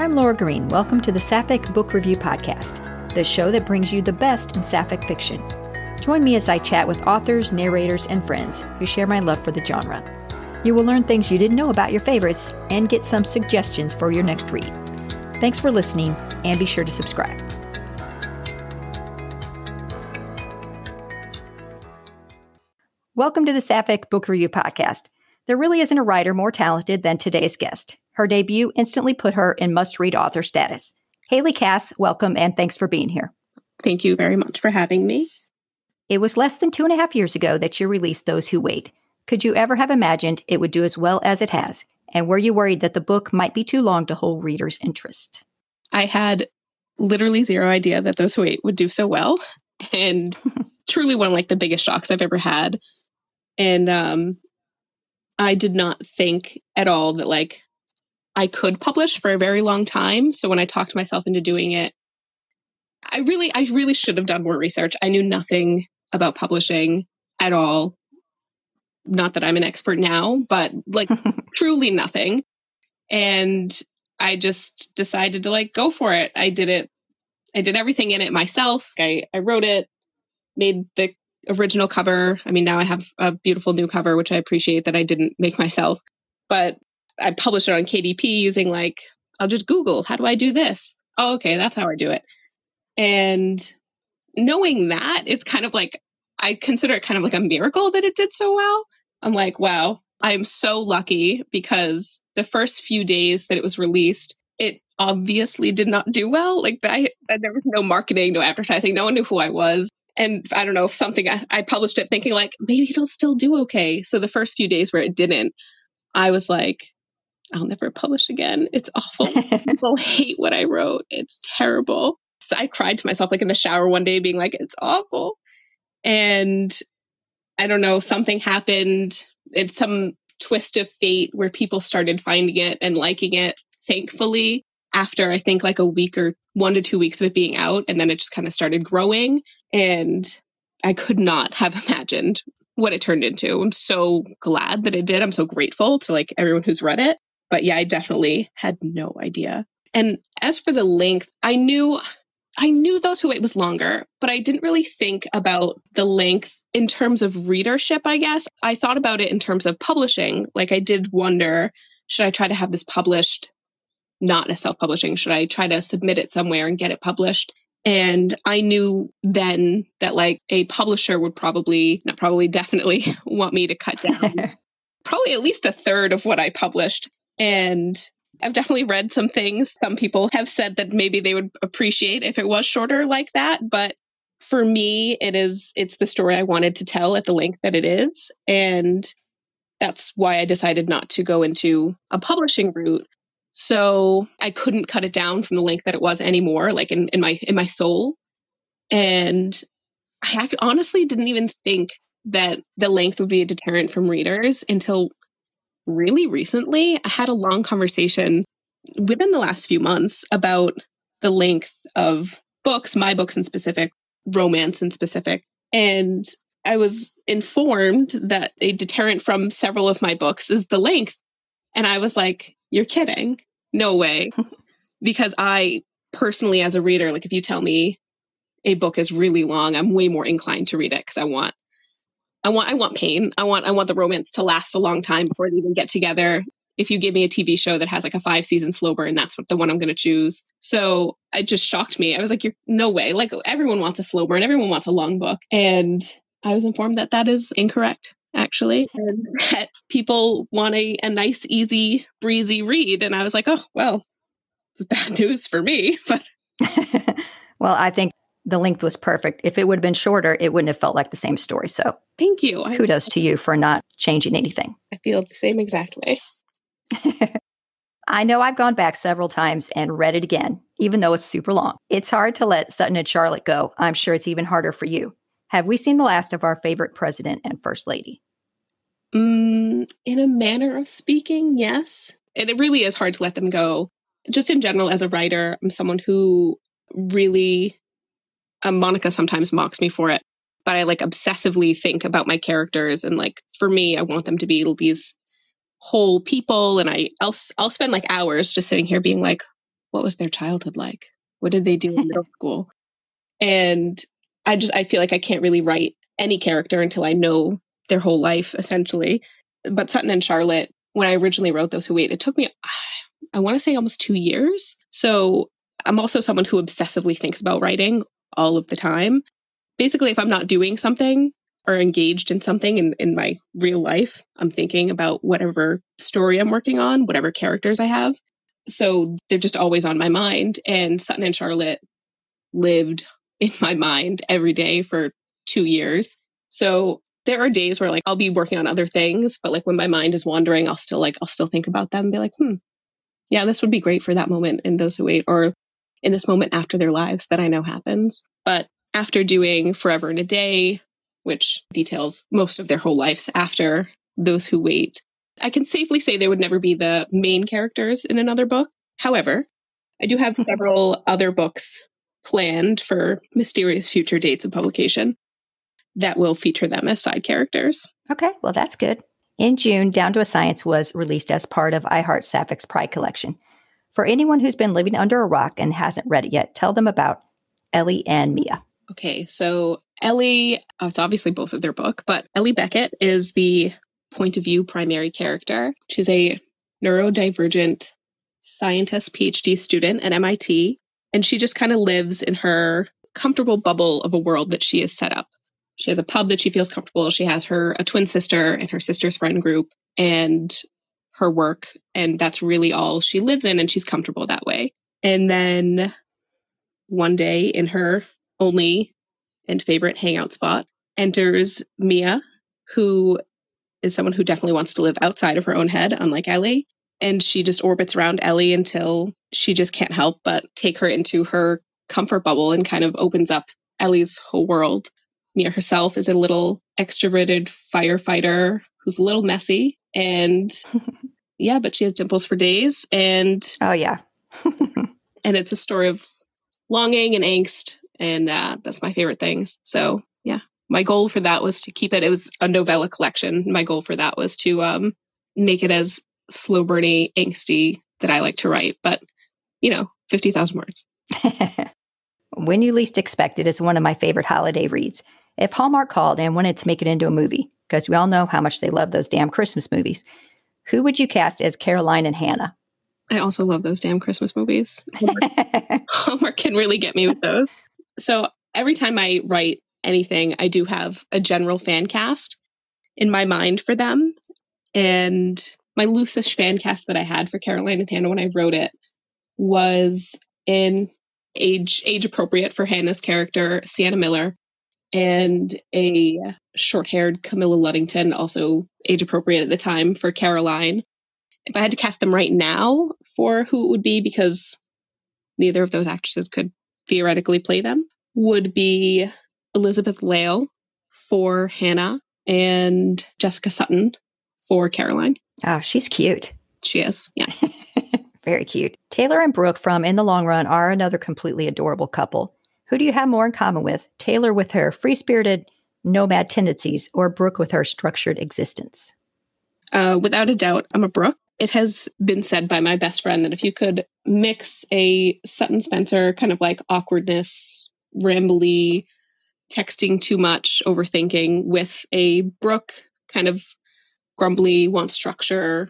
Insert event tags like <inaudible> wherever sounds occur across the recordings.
I'm Laura Green. Welcome to the Sapphic Book Review Podcast, the show that brings you the best in Sapphic fiction. Join me as I chat with authors, narrators, and friends who share my love for the genre. You will learn things you didn't know about your favorites and get some suggestions for your next read. Thanks for listening, and be sure to subscribe. Welcome to the Sapphic Book Review Podcast. There really isn't a writer more talented than today's guest. Her debut instantly put her in must read author status. Haley Cass, welcome and thanks for being here. Thank you very much for having me. It was less than two and a half years ago that you released Those Who Wait. Could you ever have imagined it would do as well as it has? And were you worried that the book might be too long to hold readers' interest? I had literally zero idea that Those Who Wait would do so well. <laughs> And <laughs> truly one of like the biggest shocks I've ever had. And um I did not think at all that like I could publish for a very long time. So when I talked myself into doing it, I really, I really should have done more research. I knew nothing about publishing at all. Not that I'm an expert now, but like <laughs> truly nothing. And I just decided to like go for it. I did it. I did everything in it myself. I, I wrote it, made the original cover. I mean, now I have a beautiful new cover, which I appreciate that I didn't make myself. But I published it on KDP using like, I'll just Google, how do I do this? Oh, okay, that's how I do it. And knowing that, it's kind of like, I consider it kind of like a miracle that it did so well. I'm like, wow, I'm so lucky because the first few days that it was released, it obviously did not do well. Like, I, there was no marketing, no advertising, no one knew who I was. And I don't know if something I, I published it thinking like maybe it'll still do okay. So the first few days where it didn't, I was like, I'll never publish again. It's awful. <laughs> People hate what I wrote. It's terrible. So I cried to myself like in the shower one day, being like, it's awful. And I don't know, something happened. It's some twist of fate where people started finding it and liking it, thankfully, after I think like a week or one to two weeks of it being out. And then it just kind of started growing. And I could not have <laughs> imagined what it turned into. I'm so glad that it did. I'm so grateful to like everyone who's read it. But yeah, I definitely had no idea. And as for the length, I knew I knew those who wait was longer, but I didn't really think about the length in terms of readership, I guess. I thought about it in terms of publishing. Like I did wonder, should I try to have this published not as self-publishing? Should I try to submit it somewhere and get it published? And I knew then that like a publisher would probably, not probably, <laughs> definitely want me to cut down <laughs> probably at least a third of what I published and I've definitely read some things. Some people have said that maybe they would appreciate if it was shorter like that. But for me, it is, it's the story I wanted to tell at the length that it is. And that's why I decided not to go into a publishing route. So I couldn't cut it down from the length that it was anymore, like in, in my, in my soul. And I honestly didn't even think that the length would be a deterrent from readers until really recently, I had a long conversation within the last few months about the length of books, my books in specific, romance in specific. And I was informed that a deterrent from several of my books is the length. And I was like, you're kidding. No way. <laughs> because I personally, as a reader, like if you tell me a book is really long, I'm way more inclined to read it because I want I want I want pain. I want I want the romance to last a long time before they even get together. If you give me a TV show that has like a five season slow burn, that's what the one I'm going to choose. So it just shocked me. I was like, "You're no way!" Like everyone wants a slow burn, everyone wants a long book, and I was informed that that is incorrect actually and <laughs> that people want a, a nice easy breezy read and i was like oh well it's bad <laughs> news for me but <laughs> well i think the length was perfect. If it would have been shorter, it wouldn't have felt like the same story. So thank you. Kudos to you for not changing anything. I feel the same exact way. <laughs> <laughs> I know I've gone back several times and read it again, even though it's super long. It's hard to let Sutton and Charlotte go. I'm sure it's even harder for you. Have we seen the last of our favorite president and first lady? Mm, in a manner of speaking, yes. And it really is hard to let them go. Just in general, as a writer, I'm someone who really um, Monica sometimes mocks me for it, but I like obsessively think about my characters and like for me, I want them to be these whole people, and I I'll I'll spend like hours just sitting here being like, what was their childhood like? What did they do in middle <laughs> school? And I just I feel like I can't really write any character until I know their whole life essentially. But Sutton and Charlotte, when I originally wrote Those Who Wait, it took me I want to say almost 2 years. So I'm also someone who obsessively thinks about writing all of the time. Basically, if I'm not doing something or engaged in something in, in my real life, I'm thinking about whatever story I'm working on, whatever characters I have. So they're just always on my mind. And Sutton and Charlotte lived <laughs> in my mind every day for two years. So there are days where like I'll be working on other things, but like when my mind is wandering, I'll still like I'll still think about them and be like, hmm, yeah, this would be great for that moment in those who wait, or in this moment after their lives that I know happens. But after doing Forever and a Day, which details most of their whole lives after those who wait, I can safely say they would never be the main characters in another book. However, I do have <laughs> several other books planned for mysterious future dates of publication that will feature them as side characters. Okay, well, that's good. In June, Down to a Science was released as part of iHeart SapphFic Pride Collection. For anyone who's been living under a rock and hasn't read it yet, tell them about Ellie and Mia. Okay, so Ellie, oh, it's obviously both of their book, but Ellie Beckett is the point of view primary character. She's a neurodivergent scientist PhD student at MIT, and she just kind of lives in her comfortable bubble of a world that she has set up. She has a pub that she feels comfortable. She has her a twin sister and her sister's friend group, and her work and that's really all she lives in and she's comfortable that way. And then one day in her only and favorite hangout spot enters Mia, who is someone who definitely wants to live outside of her own head, unlike Ellie. And she just orbits around Ellie until she just can't help but take her into her comfort bubble and kind of opens up Ellie's whole world. Mia herself is a little extroverted firefighter who's a little messy and <laughs> yeah, but she has dimples for days. And oh, yeah. <laughs> and it's a story of longing and angst. And uh, that's my favorite things. So, yeah, my goal for that was to keep it, it was a novella collection. My goal for that was to um, make it as slow burny, angsty that I like to write. But, you know, 50,000 words. <laughs> when You Least Expect It is one of my favorite holiday reads. If Hallmark called and wanted to make it into a movie, because we all know how much they love those damn Christmas movies, who would you cast as Caroline and Hannah? I also love those damn Christmas movies. <laughs> <laughs> Hallmark can really get me with those. So every time I write anything, I do have a general fan cast in my mind for them. And my loosest fan cast that I had for Caroline and Hannah when I wrote it was in age age appropriate for Hannah's character, Sienna Miller, and a short haired Camilla Luddington, also age appropriate at the time for Caroline. If I had to cast them right now for who it would be, because neither of those actresses could theoretically play them, would be Elizabeth Lail for Hannah and Jessica Sutton for Caroline. Oh, she's cute. She is, yeah. <laughs> Very cute. Taylor and Brooke from In the Long Run are another completely adorable couple. Who do you have more in common with? Taylor with her free spirited nomad tendencies or Brooke with her structured existence? Uh, without a doubt, I'm a Brooke. It has been said by my best friend that if you could mix a Sutton Spencer kind of like awkwardness, rambly, texting too much, overthinking with a Brooke kind of grumbly, wants structure,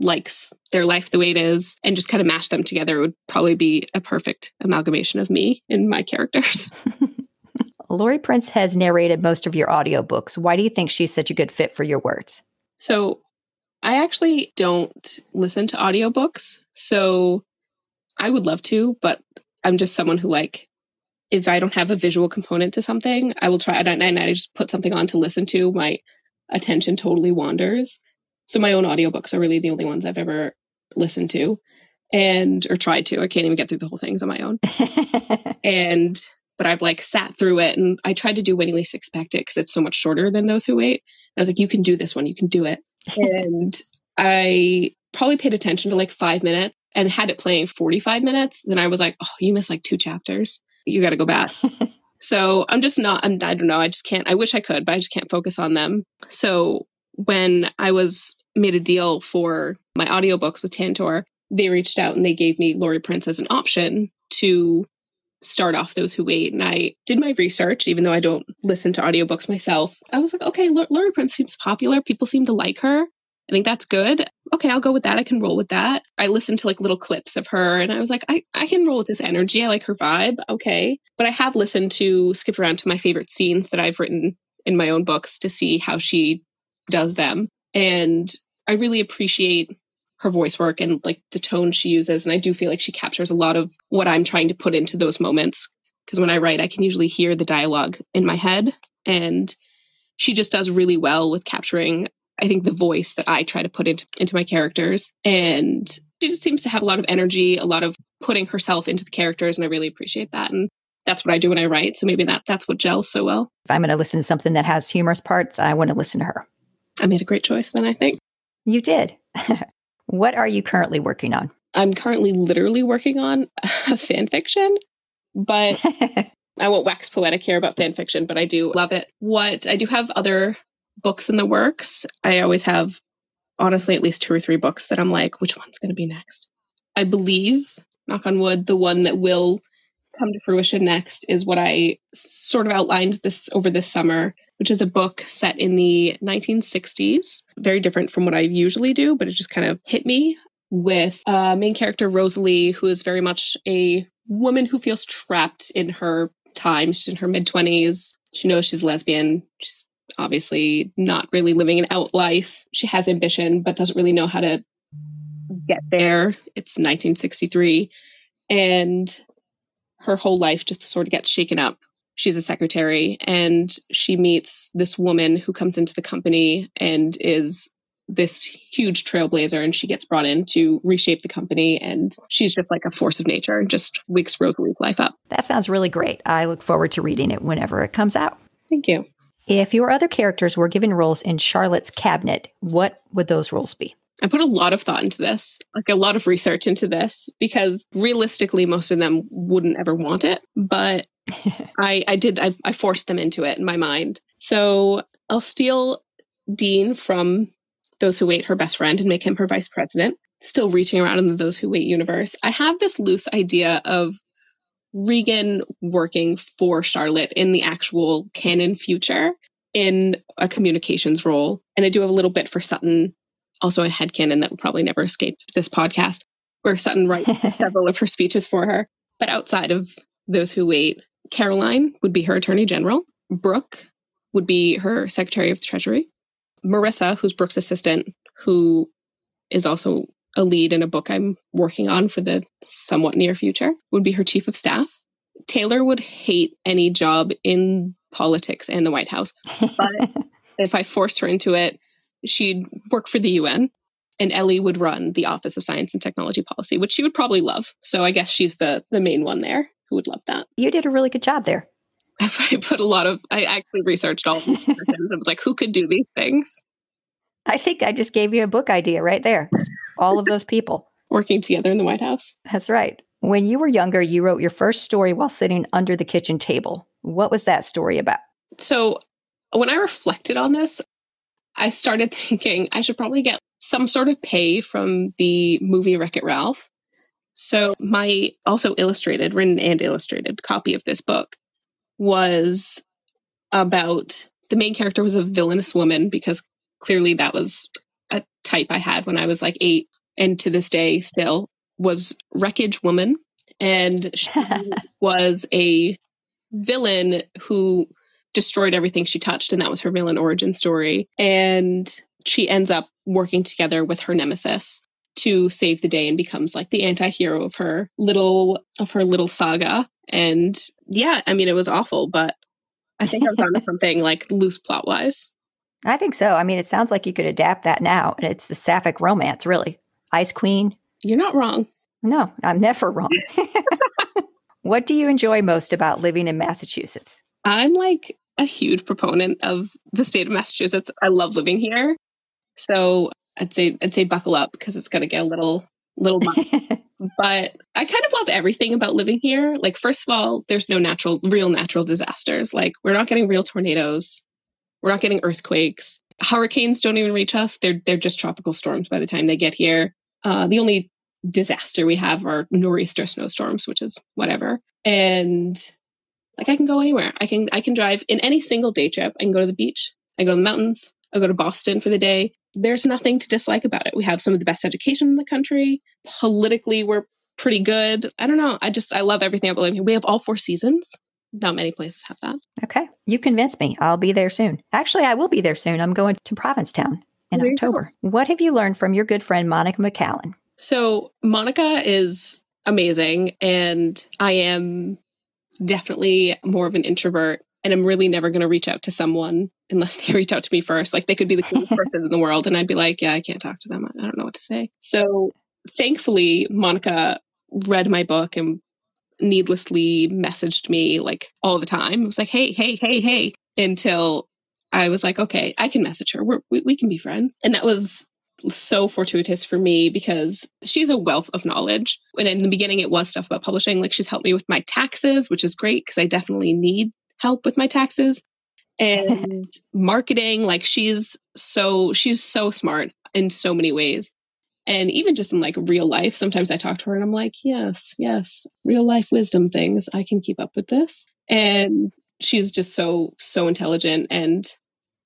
likes their life the way it is and just kind of mash them together would probably be a perfect amalgamation of me and my characters. <laughs> Lori Prince has narrated most of your audiobooks. Why do you think she's such a good fit for your words? So, I actually don't listen to audiobooks. So, I would love to, but I'm just someone who like if I don't have a visual component to something, I will try and I just put something on to listen to. My attention totally wanders. So my own audiobooks are really the only ones I've ever listened to and or tried to. I can't even get through the whole things on my own. <laughs> and but I've like sat through it and I tried to do When You Least Expect It because it's so much shorter than those who wait. And I was like, you can do this one, you can do it. <laughs> and I probably paid attention to like five minutes and had it playing 45 minutes. Then I was like, oh, you missed like two chapters. You got to go back. <laughs> so I'm just not, I'm, I don't know. I just can't, I wish I could, but I just can't focus on them. So when I was made a deal for my audiobooks with Tantor, they reached out and they gave me Lori Prince as an option to start off those who wait. And i did my research even though i don't listen to audiobooks myself. I was like okay Lori Prince seems popular. People seem to like her. I think that's good. Okay i'll go with that. I can roll with that. I listened to like little clips of her and i was like i, I can roll with this energy. I like her vibe. Okay. But i have listened to skip around to my favorite scenes that i've written in my own books to see how she does them and i really appreciate her voice work and like the tone she uses. And I do feel like she captures a lot of what I'm trying to put into those moments. Because when I write, I can usually hear the dialogue in my head. And she just does really well with capturing, I think, the voice that I try to put into, into my characters. And she just seems to have a lot of energy, a lot of putting herself into the characters. And I really appreciate that. And that's what I do when I write. So maybe that that's what gels so well. If I'm going to listen to something that has humorous parts, I want to listen to her. I made a great choice then, I think. You did. <laughs> What are you currently working on? I'm currently literally working on a <laughs> fan fiction, but <laughs> I won't wax poetic here about fan fiction, but I do love it. What I do have other books in the works. I always have, honestly, at least two or three books that I'm like, which one's going to be next? I believe, knock on wood, the one that will come to fruition next is what I sort of outlined this over this summer, which is a book set in the 1960s. Very different from what I usually do, but it just kind of hit me with uh, main character Rosalie, who is very much a woman who feels trapped in her time. She's in her mid 20s. She knows she's lesbian. She's obviously not really living an out life. She has ambition, but doesn't really know how to get there. It's 1963. And her whole life just sort of gets shaken up. She's a secretary and she meets this woman who comes into the company and is this huge trailblazer and she gets brought in to reshape the company and she's just like a force of nature and just wakes Rosalie's life up. That sounds really great. I look forward to reading it whenever it comes out. Thank you. If your other characters were given roles in Charlotte's cabinet, what would those roles be? I put a lot of thought into this, like a lot of research into this, because realistically, most of them wouldn't ever want it. But <laughs> I, I did, I, I forced them into it in my mind. So I'll steal Dean from Those Who Wait, her best friend, and make him her vice president, still reaching around in the Those Who Wait universe. I have this loose idea of Regan working for Charlotte in the actual canon future in a communications role. And I do have a little bit for Sutton also a headcanon that will probably never escape this podcast, where Sutton writes <laughs> several of her speeches for her. But outside of those who wait, Caroline would be her attorney general. Brooke would be her secretary of the treasury. Marissa, who's Brooke's assistant, who is also a lead in a book I'm working on for the somewhat near future, would be her chief of staff. Taylor would hate any job in politics and the White House. <laughs> But if I forced her into it, she'd work for the UN and Ellie would run the Office of Science and Technology Policy, which she would probably love. So I guess she's the the main one there who would love that. You did a really good job there. <laughs> I put a lot of I actually researched all these <laughs> I was like, who could do these things? I think I just gave you a book idea right there. All of those people <laughs> working together in the White House. That's right. When you were younger, you wrote your first story while sitting under the kitchen table. What was that story about? So, when I reflected on this, I started <laughs> thinking I should probably get some sort of pay from the movie Wreck It Ralph. So my also illustrated, written and illustrated copy of this book was about the main character was a villainous woman because clearly that was a type I had when I was like eight and to this day still was Wreckage Woman. And she <laughs> was a villain who destroyed everything she touched, and that was her villain origin story. And she ends up working together with her nemesis to save the day and becomes like the anti-hero of her little of her little saga. And yeah, I mean it was awful, but I think I was <laughs> on something like loose plot wise. I think so. I mean, it sounds like you could adapt that now, and it's the sapphic romance, really. Ice Queen. You're not wrong. No, I'm never wrong. <laughs> <laughs> what do you enjoy most about living in Massachusetts? I'm like a huge proponent of the state of Massachusetts. I love living here. So I'd say I'd say buckle up because it's gonna get a little little <laughs> but I kind of love everything about living here. Like first of all, there's no natural real natural disasters. Like we're not getting real tornadoes. We're not getting earthquakes. Hurricanes don't even reach us. They're they're just tropical storms by the time they get here. Uh, the only disaster we have are nor'easter snowstorms, which is whatever. And like I can go anywhere. I can I can drive in any single day trip. I can go to the beach. I go to the mountains. I go to Boston for the day. There's nothing to dislike about it. We have some of the best education in the country. Politically, we're pretty good. I don't know. I just I love everything about living here. We have all four seasons. Not many places have that. Okay. You convinced me. I'll be there soon. Actually, I will be there soon. I'm going to Provincetown in There October. What have you learned from your good friend Monica McCallan? So Monica is amazing, and I am definitely more of an introvert. And I'm really never going to reach out to someone unless they <laughs> reach out to me first. Like they could be the coolest <laughs> person in the world, and I'd be like, "Yeah, I can't talk to them. I don't know what to say." So thankfully, Monica read my book and needlessly messaged me like all the time. It was like, "Hey, hey, hey, hey," until I was like, "Okay, I can message her. We're, we we can be friends." And that was so fortuitous for me because she's a wealth of knowledge. And in the beginning, it was stuff about publishing. Like she's helped me with my taxes, which is great because I definitely need help with my taxes <laughs> and marketing. Like she's so, she's so smart in so many ways. And even just in like real life, sometimes I talk to her and I'm like, yes, yes, real life wisdom things. I can keep up with this. And she's just so, so intelligent. And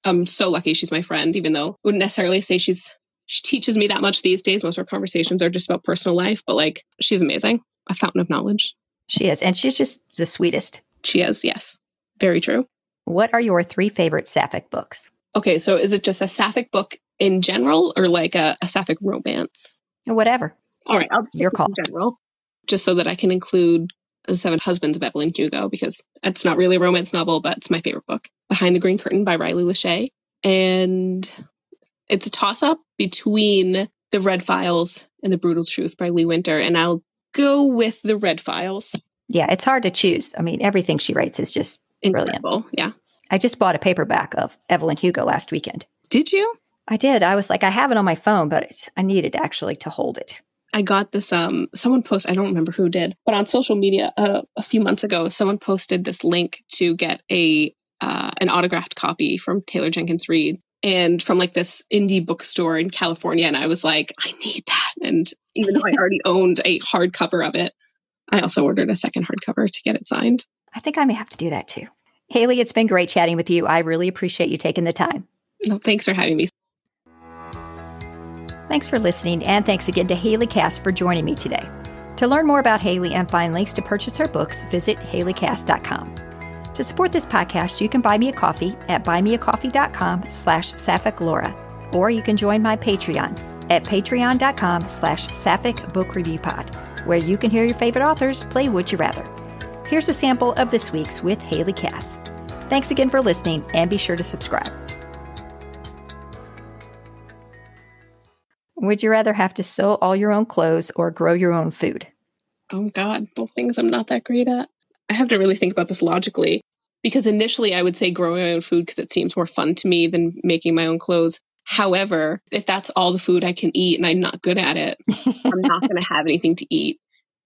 I'm so lucky she's my friend, even though I wouldn't necessarily say she's she teaches me that much these days. Most of our conversations are just about personal life, but like she's amazing, a fountain of knowledge. She is, and she's just the sweetest. She is, yes, very true. What are your three favorite sapphic books? Okay, so is it just a sapphic book in general, or like a, a sapphic romance? Whatever. All right, I'll Your call. In general, just so that I can include the Seven Husbands of Evelyn Hugo because it's not really a romance novel, but it's my favorite book. Behind the Green Curtain by Riley LaShea, and it's a toss up between The Red Files and The Brutal Truth by Lee Winter, and I'll go with The Red Files. Yeah, it's hard to choose. I mean, everything she writes is just brilliant. Incredible, yeah. I just bought a paperback of Evelyn Hugo last weekend. Did you? I did. I was like, I have it on my phone, but it's, I needed actually to hold it. I got this. Um, someone posted. I don't remember who did, but on social media uh, a few months ago, someone posted this link to get a uh, an autographed copy from Taylor Jenkins Reid and from like this indie bookstore in California. And I was like, I need that. And even though I already <laughs> owned a hardcover of it, I also ordered a second hardcover to get it signed. I think I may have to do that too. Haley, it's been great chatting with you. I really appreciate you taking the time. No, thanks for having me. Thanks for listening, and thanks again to Haley Cass for joining me today. To learn more about Haley and find links to purchase her books, visit haleycass.com. To support this podcast, you can buy me a coffee at buymeacoffee.com slash Sapphic Laura, or you can join my Patreon at patreon.com slash Sapphic Book Review Pod, where you can hear your favorite authors play Would You Rather. Here's a sample of this week's with Haley Cass. Thanks again for listening, and be sure to subscribe. Would you rather have to sew all your own clothes or grow your own food? Oh God, both things I'm not that great at. I have to really think about this logically because initially I would say growing my own food because it seems more fun to me than making my own clothes. However, if that's all the food I can eat and I'm not good at it, <laughs> I'm not going to have anything to eat.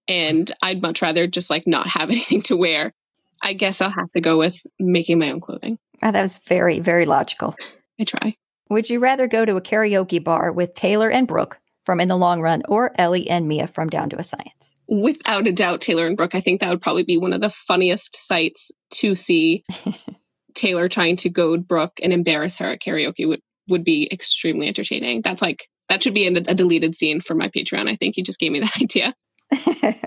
And I'd much rather just like not have <laughs> anything to wear. I guess I'll have to go with making my own clothing. Oh, that was very, very logical. I try. Would you rather go to a karaoke bar with Taylor and Brooke from In the Long Run or Ellie and Mia from Down to a Science? Without a doubt, Taylor and Brooke, I think that would probably be one of the funniest sights to see. <laughs> Taylor trying to goad Brooke and embarrass her at karaoke would, would be extremely entertaining. That's like, that should be a, a deleted scene for my Patreon. I think you just gave me that <laughs> idea. <laughs>